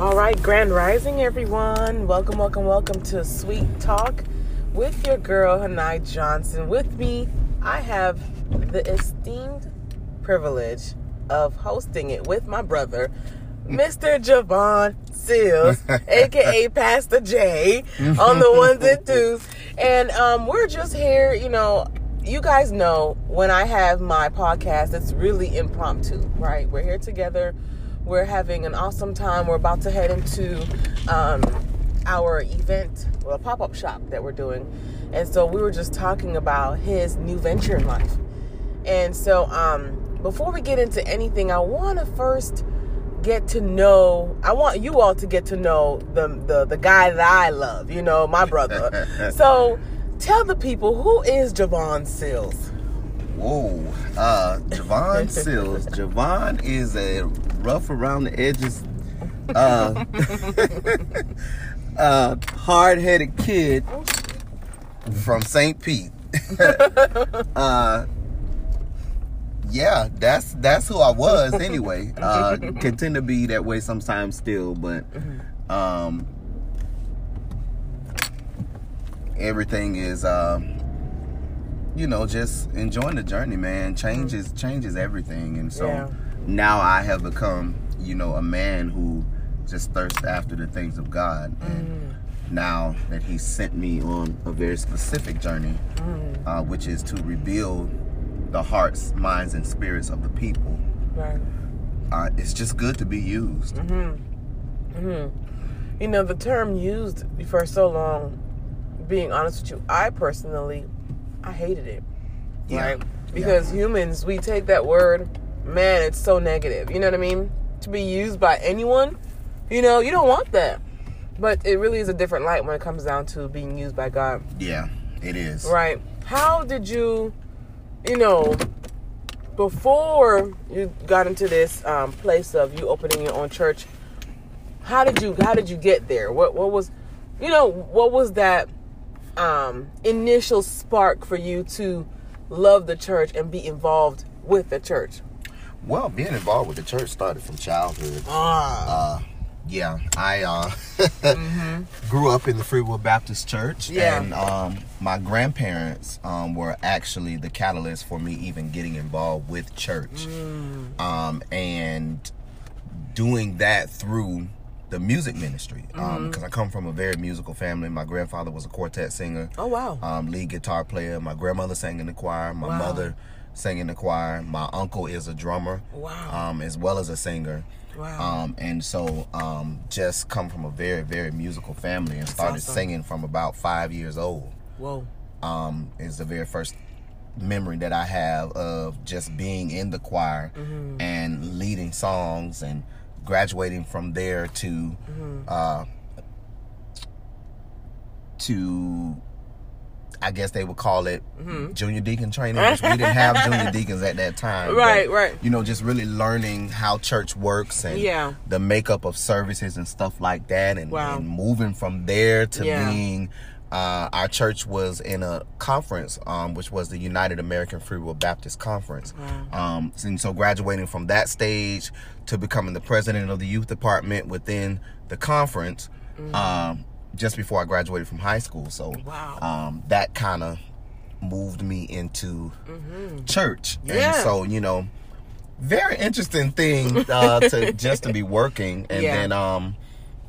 All right, Grand Rising, everyone. Welcome, welcome, welcome to Sweet Talk with your girl, Hanai Johnson. With me, I have the esteemed privilege of hosting it with my brother, Mr. Javon Seals, aka Pastor J, on the ones and twos. And um, we're just here, you know. You guys know when I have my podcast, it's really impromptu, right? We're here together. We're having an awesome time. We're about to head into um, our event, well, a pop up shop that we're doing. And so we were just talking about his new venture in life. And so um, before we get into anything, I want to first get to know I want you all to get to know the the, the guy that I love, you know, my brother. so tell the people who is Javon Sills. Whoa, uh, Javon Sills. Javon is a rough around the edges, uh, uh, hard-headed kid from St. Pete. uh, yeah, that's that's who I was anyway. Uh, continue to be that way sometimes still, but um, everything is. Uh, you know, just enjoying the journey, man. Changes changes everything, and so Yeah. now I have become, you know, a man who just thirsts after the things of God. And now that He sent me on a very specific journey, uh, which is to rebuild the hearts, minds, and spirits of the people, Right. uh, it's just good to be used. Mhm. Hmm. You know, the term used for so long, being honest with you, I personally, I hated it. Yeah. Right? Because humans, we take that word, man, it's so negative. You know what I mean? To be used by anyone, you know, you don't want that. But it really is a different light when it comes down to being used by God. Yeah, it is. Right. How did you, you know, before you got into this um, place of you opening your own church, how did you how did you get there? What what was, you know, what was that um, initial spark for you to love the church and be involved with the church? Well, being involved with the church started from childhood. Ah. uh, yeah, I uh, grew up in the Free Will Baptist Church, Yeah. and um, my grandparents um, were actually the catalyst for me even getting involved with church, um, and doing that through the music ministry. Because I come from a very musical family. My grandfather was a quartet singer, Oh wow. um, lead guitar player. My grandmother sang in the choir. My Wow. mother sang in the choir. My uncle is a drummer, Wow. um, as well as a singer. Wow. Um, and so um, just come from a very, very musical family and started awesome. singing from about five years old. Whoa. Um, is the very first memory that I have of just being in the choir Mm-hmm. and leading songs and graduating from there to Mm-hmm. uh, to I guess they would call it junior deacon training, we didn't have junior deacons at that time. but, Right, right. You know, just really learning how church works and Yeah. the makeup of services and stuff like that, and, Wow. and moving from there to Yeah. being. Uh, our church was in a conference, um, which was the United American Free Will Baptist Conference. Um, and so, graduating from that stage to becoming the president of the youth department within the conference, um, just before I graduated from high school. So, Wow. um, that kind of moved me into church. Mm-hmm. Yeah. And so, you know, very interesting thing uh, to just to be working and Yeah. then um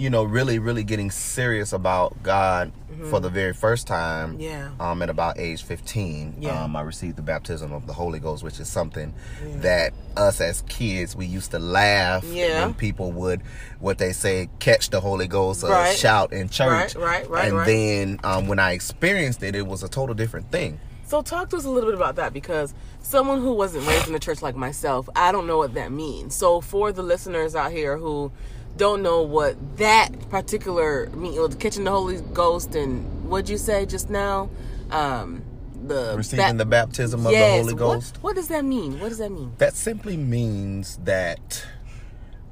you know really really getting serious about god for the very first time Mm-hmm. Yeah. um at about age 15 Yeah. um i received the baptism of the holy ghost which is something that us as kids we used to laugh Yeah. when people would what they say catch the holy ghost or Right. shout in church Right, right, right, and right. then um when i experienced it it was a total different thing So talk to us a little bit about that because someone who wasn't raised in the church like myself, I don't know what that means. So for the listeners out here who don't know what that particular mean, was catching the Holy Ghost and what'd you say just now? Um, the receiving the baptism of yes, the holy ghost What, does that mean? What does that mean? that simply means that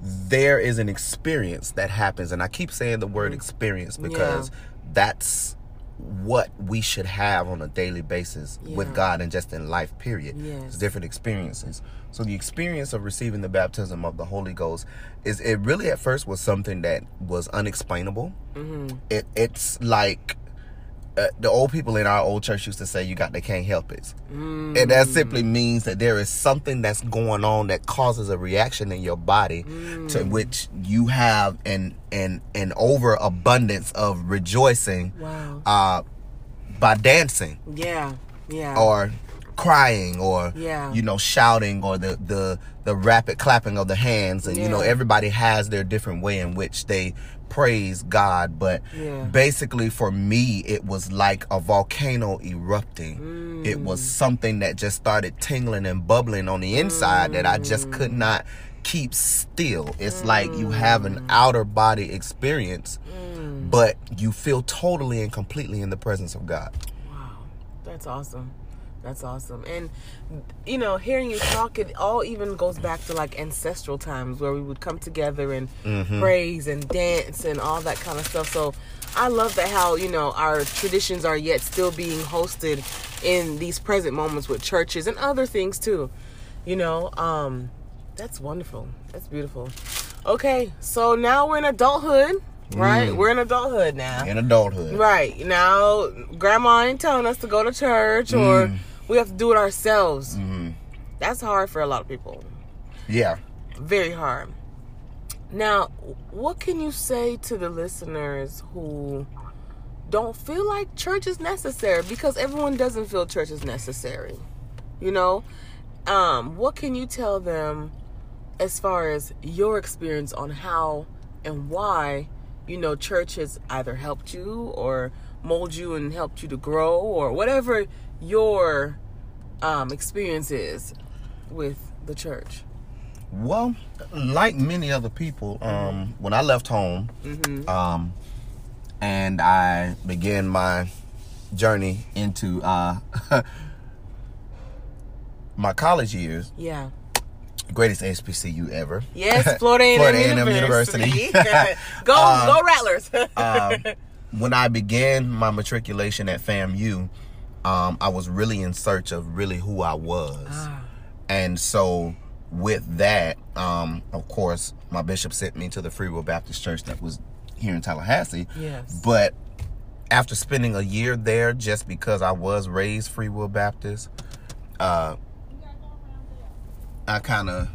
there is an experience that happens and i keep saying the word experience because that's what we should have on a daily basis with God and just in life period. Yes. It's different experiences. So the experience of receiving the baptism of the Holy Ghost is it really at first was something that was unexplainable. Mm-hmm. It it's like uh, the old people in our old church used to say, "You got they can't help it," and that simply means that there is something that's going on that causes a reaction in your body, to which you have an an an overabundance of rejoicing Wow. uh, by dancing Yeah. Yeah. or crying or Yeah. you know shouting or the the the rapid clapping of the hands. And you know everybody has their different way in which they praise God. But Yeah. basically for me it was like a volcano erupting. Mm. it was mm. something that just started tingling and bubbling on the inside that I just could mm. not keep still. It's like you have an mm. outer body experience but you feel totally and completely in the presence of God. Wow, that's awesome. That's awesome. And you know, hearing you talk, it all even goes back to like ancestral times where we would come together and mm-hmm. praise and dance and all that kind of stuff. So I love that how you know our traditions are yet still being hosted in these present moments with churches and other things too. You know, um, that's wonderful. That's beautiful. Okay, so now we're in adulthood, right? Mm. We're in adulthood now. in adulthood Right. Now, grandma ain't telling us to go to church or mm. We have to do it ourselves. That's hard for a lot of people. yeah Very hard. Now, what can you say to the listeners who don't feel like church is necessary because everyone doesn't feel church is necessary? You know, um, what can you tell them as far as your experience on how and why you know church has either helped you or mold you and helped you to grow or whatever your um, experience is with the church? Well, like many other people, um, when I left home, um, and I began my journey into uh, my college years, Yeah. greatest HBCU ever. Yes, Florida A&M, Florida A&M University. University. go, Um, go Rattlers. um, when I began my matriculation at FAMU, um, I was really in search of really who I was. Ah. And so with that, um, of course, my bishop sent me to the Free Will Baptist Church that was here in Tallahassee. Yes. But after spending a year there, just because I was raised Free Will Baptist, uh, I kind of.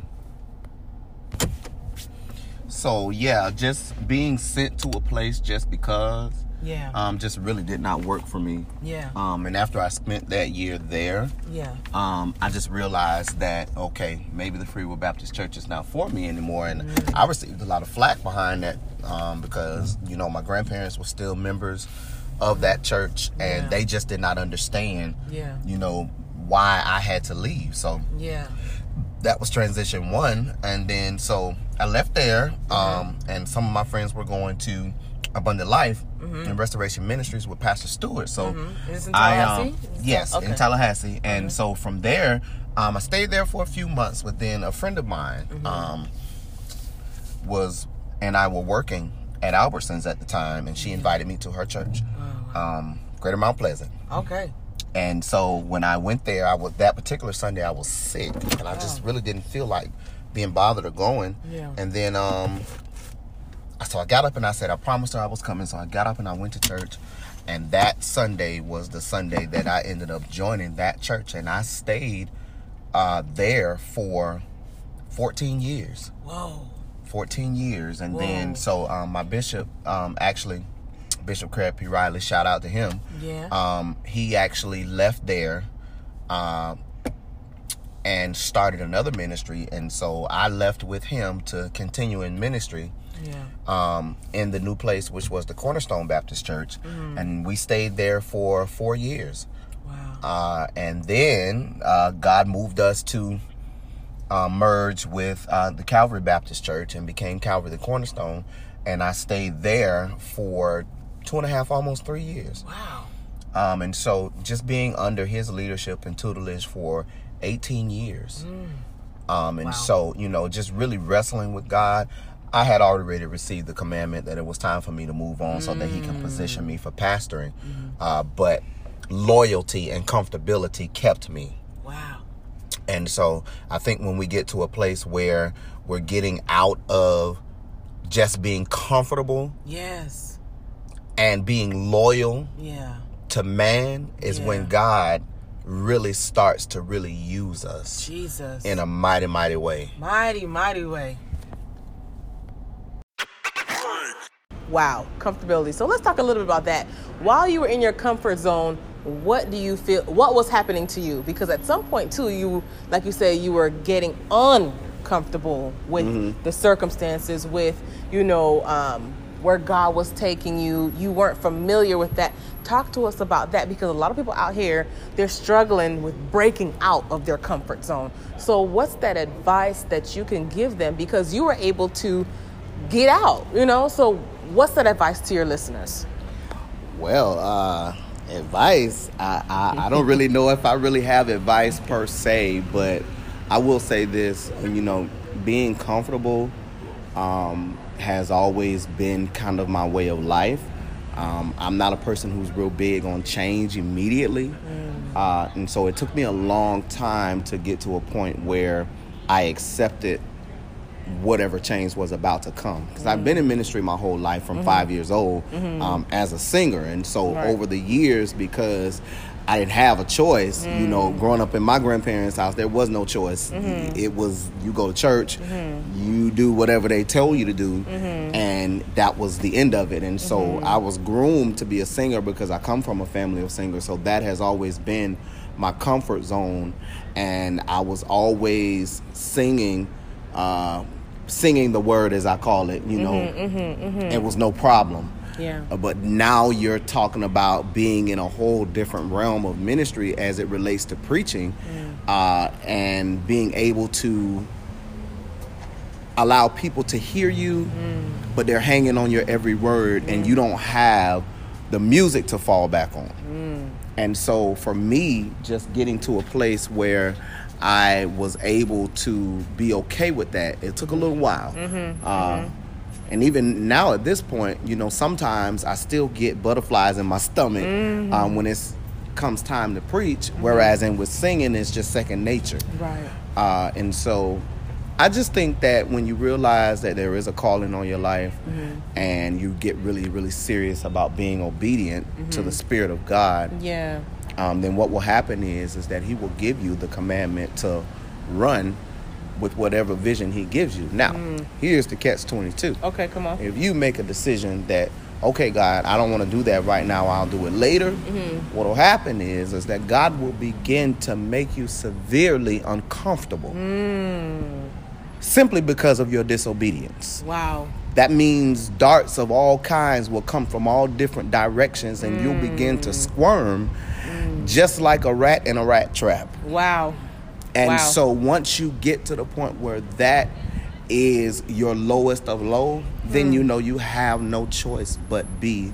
So yeah, just being sent to a place just because yeah. um, just really did not work for me. yeah. Um, and after I spent that year there, yeah. um, I just realized that okay, maybe the Free Will Baptist Church is not for me anymore, and I received a lot of flack behind that um, because you know my grandparents were still members of that church, and Yeah. they just did not understand, Yeah. you know, why I had to leave. So Yeah. that was transition one, and then so I left there, um, and some of my friends were going to Abundant Life and Restoration Ministries with Pastor Stewart. So Mhm. In I Tallahassee? um, yes okay. in Tallahassee, and so from there, um, I stayed there for a few months. But then a friend of mine Mm-hmm. um, was and I were working at Albertsons at the time, and she invited me to her church, Oh, um, Greater Mount Pleasant. Okay. And so when I went there, I was that particular Sunday I was sick, and I just really didn't feel like being bothered or going. Yeah. And then um, so I got up and I said I promised her I was coming. So I got up and I went to church, and that Sunday was the Sunday that I ended up joining that church, and I stayed uh, there for 14 years. Whoa. 14 years and Whoa. then so um, my bishop um, actually bishop craig p riley shout out to him Yeah. um, he actually left there uh, and started another ministry and so i left with him to continue in ministry yeah. um, in the new place which was the cornerstone baptist church and we stayed there for four years Wow. uh, and then uh, God moved us to uh, merge with uh, the Calvary Baptist Church and became Calvary the Cornerstone. And I stayed there for two and a half, almost three years. wow. Um, and so just being under his leadership and tutelage for 18 years. Um, and Wow. so, you know, just really wrestling with God. I had already received the commandment that it was time for me to move on so that he can position me for pastoring. Uh, but loyalty and comfortability kept me. Wow. And so I think when we get to a place where we're getting out of just being comfortable Yes. and being loyal Yeah. to man is Yeah. when God really starts to really use us Jesus. in a mighty, mighty way. mighty, mighty way. Wow, comfortability. So let's talk a little bit about that. While you were in your comfort zone, what do you feel? What was happening to you? Because at some point too, you, like you say, you were getting uncomfortable with the circumstances, with you know um, where God was taking you. You weren't familiar with that. Talk to us about that because a lot of people out here they're struggling with breaking out of their comfort zone. So, what's that advice that you can give them? Because you were able to get out, you know. So, what's that advice to your listeners? Well, uh, advice. I, I, I don't really know if I really have advice per se, but I will say this. You know, being comfortable um, has always been kind of my way of life. Um, I'm not a person who's real big on change immediately. Uh, and so it took me a long time to get to a point where I accepted whatever change was about to come. Because I've been in mm-hmm. ministry my whole life from mm-hmm. five years old mm-hmm. um, as a singer. And so Right. over the years, because I didn't have a choice, you know, mm. growing up in my grandparents' house, there was no choice. It was you go to church, you do whatever they tell you to do, and that was the end of it. And so I was groomed to be a singer because I come from a family of singers. So that has always been my comfort zone. And I was always singing uh, singing the word as I call it, you know, mm-hmm, mm-hmm, mm-hmm. it was no problem. Yeah. Uh, But now you're talking about being in a whole different realm of ministry as it relates to preaching mm. uh, and being able to allow people to hear you, mm. but they're hanging on your every word and you don't have the music to fall back on. Mm. And so for me, just getting to a place where I was able to be okay with that, it took a little mm-hmm. while. Mm-hmm. Uh, mm-hmm. And even now at this point, you know, sometimes I still get butterflies in my stomach um, when it comes time to preach, whereas in with singing, it's just second nature. Right. Uh, and so I just think that when you realize that there is a calling on your life and you get really, really serious about being obedient to the Spirit of God, Yeah. Um, then what will happen is is that He will give you the commandment to run with whatever vision He gives you. Now, here's the catch twenty two. Okay, come on. If you make a decision that okay, God, I don't want to do that right now. I'll do it later. Mm-hmm. What will happen is is that God will begin to make you severely uncomfortable Mm. simply because of your disobedience. Wow. That means darts of all kinds will come from all different directions and you'll begin Mm. to squirm just like a rat in a rat trap. Wow. And Wow. so once you get to the point where that is your lowest of low, then you mm. know you have no choice but be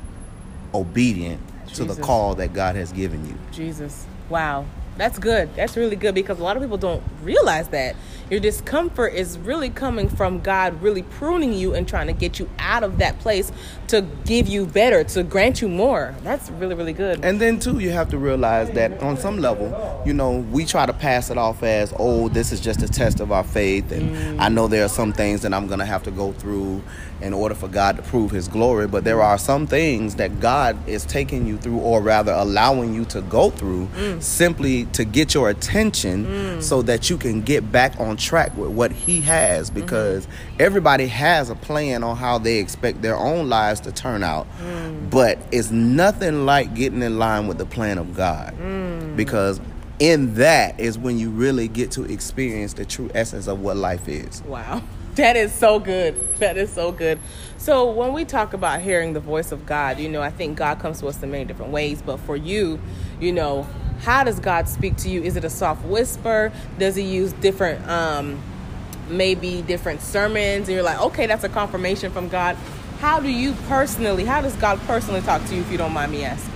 obedient to the call that God has given you. Jesus. Wow. That's good. That's really good because a lot of people don't realize that. Your discomfort is really coming from God really pruning you and trying to get you out of that place to give you better, to grant you more. That's really, really good. And then too, you have to realize that on some level, you know, we try to pass it off as, oh, this is just a test of our faith, and I know there are some things that I'm gonna have to go through in order for God to prove His glory. But there are some things that God is taking you through, or rather allowing you to go through, mm. simply to get your attention, mm. so that you can get back on track with what He has. Mm-hmm. Because everybody has a plan on how they expect their own lives to turn out, mm. but it's nothing like getting in line with the plan of God. Mm. Because in that is when you really get to experience the true essence of what life is. Wow. That is so good. That is so good. So, when we talk about hearing the voice of God, you know, I think God comes to us in many different ways. But for you, you know, how does God speak to you? Is it a soft whisper? Does He use different, um, maybe different sermons? And you're like, okay, that's a confirmation from God. How do you personally, how does God personally talk to you, if you don't mind me asking?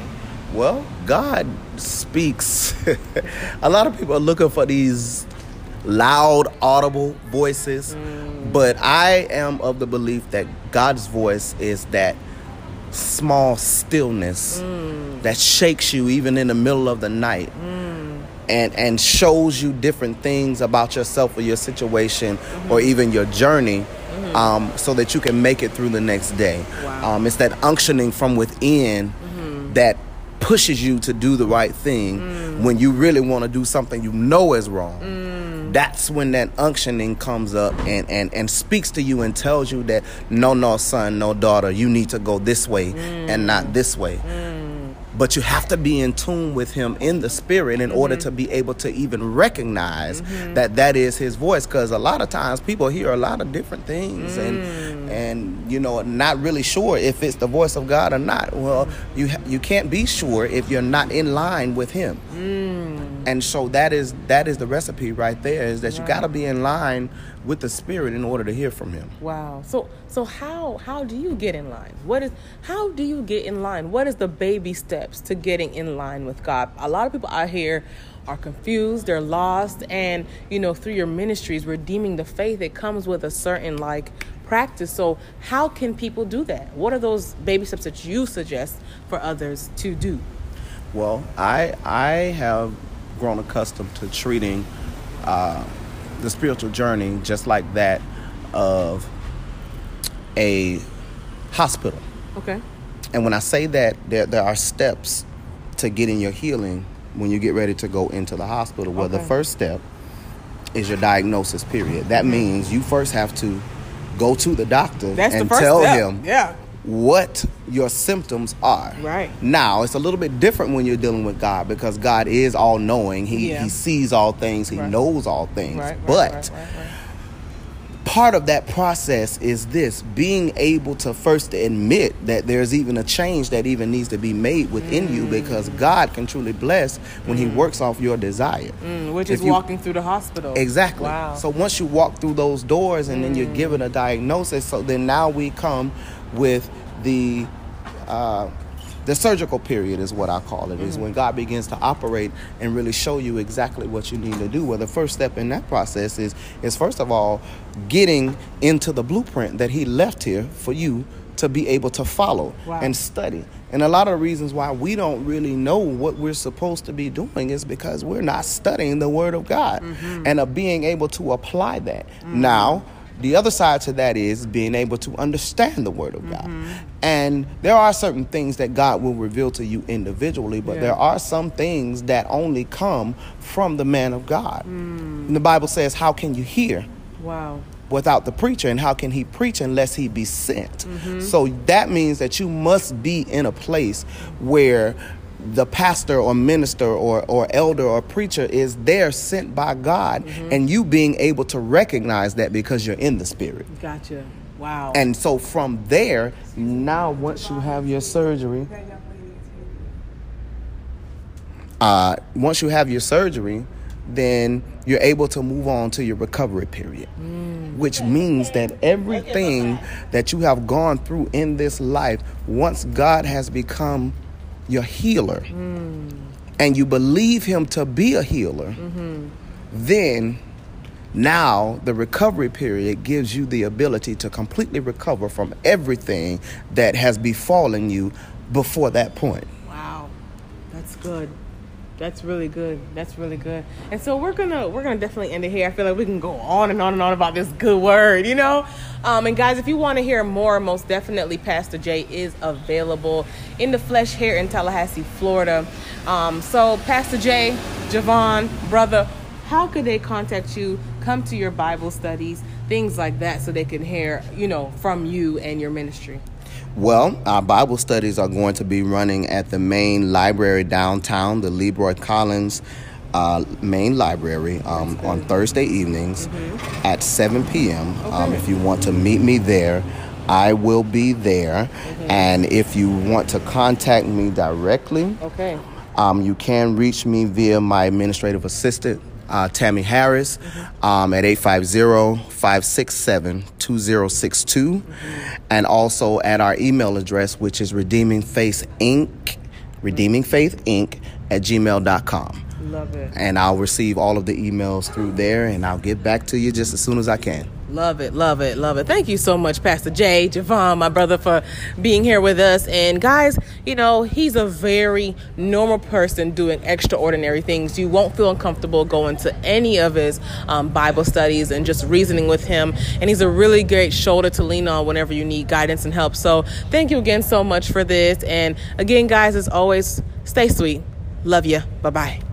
Well, God speaks. a lot of people are looking for these loud, audible voices. But I am of the belief that God's voice is that small stillness that shakes you even in the middle of the night mm. and and shows you different things about yourself or your situation mm-hmm. or even your journey mm-hmm. um, so that you can make it through the next day. Wow. um, it's that unctioning from within mm-hmm. that pushes you to do the right thing mm. when you really want to do something you know is wrong. Mm. That's when that unctioning comes up and, and, and speaks to you and tells you that no no son no daughter you need to go this way and not this way but you have to be in tune with him in the spirit in order to mm-hmm. be able to even recognize mm-hmm. that that is his voice because a lot of times people hear a lot of different things and mm. and you know not really sure if it's the voice of god or not. Well you ha- you can't be sure if you're not in line with him. Mm. And so that is that is the recipe right there is that you got to be in line with the spirit in order to hear from him Wow. So so how how do you get in line? What is how do you get in line? What is the baby steps to getting in line with God? A lot of people out here are confused, they're lost, and you know, through your ministries, redeeming the faith, it comes with a certain like practice. So how can people do that? What are those baby steps that you suggest for others to do? Well, I I have grown accustomed to treating uh, the spiritual journey just like that of a hospital. Okay. And when I say that, there there are steps to getting your healing when you get ready to go into the hospital. Well, the first step is your diagnosis period. That means you first have to go to the doctor That's and the tell step. him Yeah. What your symptoms are. Right. Now, it's a little bit different when you're dealing with God because God is all knowing. He Yeah. he sees all things, he Right. knows all things. Right. right, but. Part of that process is this being able to first admit that there's even a change that even needs to be made within you because God can truly bless when he works off your desire. Mm, which If is you- walking through the hospital. Exactly. Wow. So once you walk through those doors and then you're given a diagnosis, so then now we come with the uh, the surgical period is what I call it. Is mm-hmm. when God begins to operate and really show you exactly what you need to do. Well, the first step in that process is is first of all getting into the blueprint that He left here for you to be able to follow Wow. and study. And a lot of the reasons why we don't really know what we're supposed to be doing is because we're not studying the Word of God mm-hmm. and of being able to apply that. Mm-hmm. Now, the other side to that is being able to understand the Word of God. Mm-hmm. And there are certain things that God will reveal to you individually, but Yeah. there are some things that only come from the man of God. And the Bible says, How can you hear? wow. without the preacher and how can he preach unless he be sent mm-hmm. so that means that you must be in a place where the pastor or minister or, or elder or preacher is there sent by god and you being able to recognize that because you're in the spirit Gotcha. Wow. and so from there now once you have your surgery uh, once you have your surgery, then you're able to move on to your recovery period, which means that everything that you have gone through in this life, once God has become your healer and you believe Him to be a healer, then now the recovery period gives you the ability to completely recover from everything that has befallen you before that point. Wow, that's good. That's really good. That's really good. And so we're gonna we're gonna definitely end it here. I feel like we can go on and on and on about this good word, you know. Um, and guys, if you want to hear more, most definitely Pastor Jay is available in the flesh here in Tallahassee, Florida. Um, so Pastor Jay, Javon, brother, how could they contact you? Come to your Bible studies, things like that, so they can hear, you know, from you and your ministry. Well, our Bible studies are going to be running at the main library downtown, the Leroy Collins uh, main library, um, on Thursday evenings at 7 p.m. Um, if you want to meet me there, I will be there. And if you want to contact me directly, Okay. um, you can reach me via my administrative assistant, uh, Tammy Harris, um, at 850-567-2062. And also at our email address, which is Redeeming Faith Inc., Redeeming Faith Inc. at gmail.com. Love it. And I'll receive all of the emails through there, and I'll get back to you just as soon as I can. Love it, love it, love it. Thank you so much, Pastor Jay, Javon, my brother, for being here with us. And guys, you know, he's a very normal person doing extraordinary things. You won't feel uncomfortable going to any of his um, Bible studies and just reasoning with him. And he's a really great shoulder to lean on whenever you need guidance and help. So thank you again so much for this. And again, guys, as always, stay sweet. Love you. Bye bye.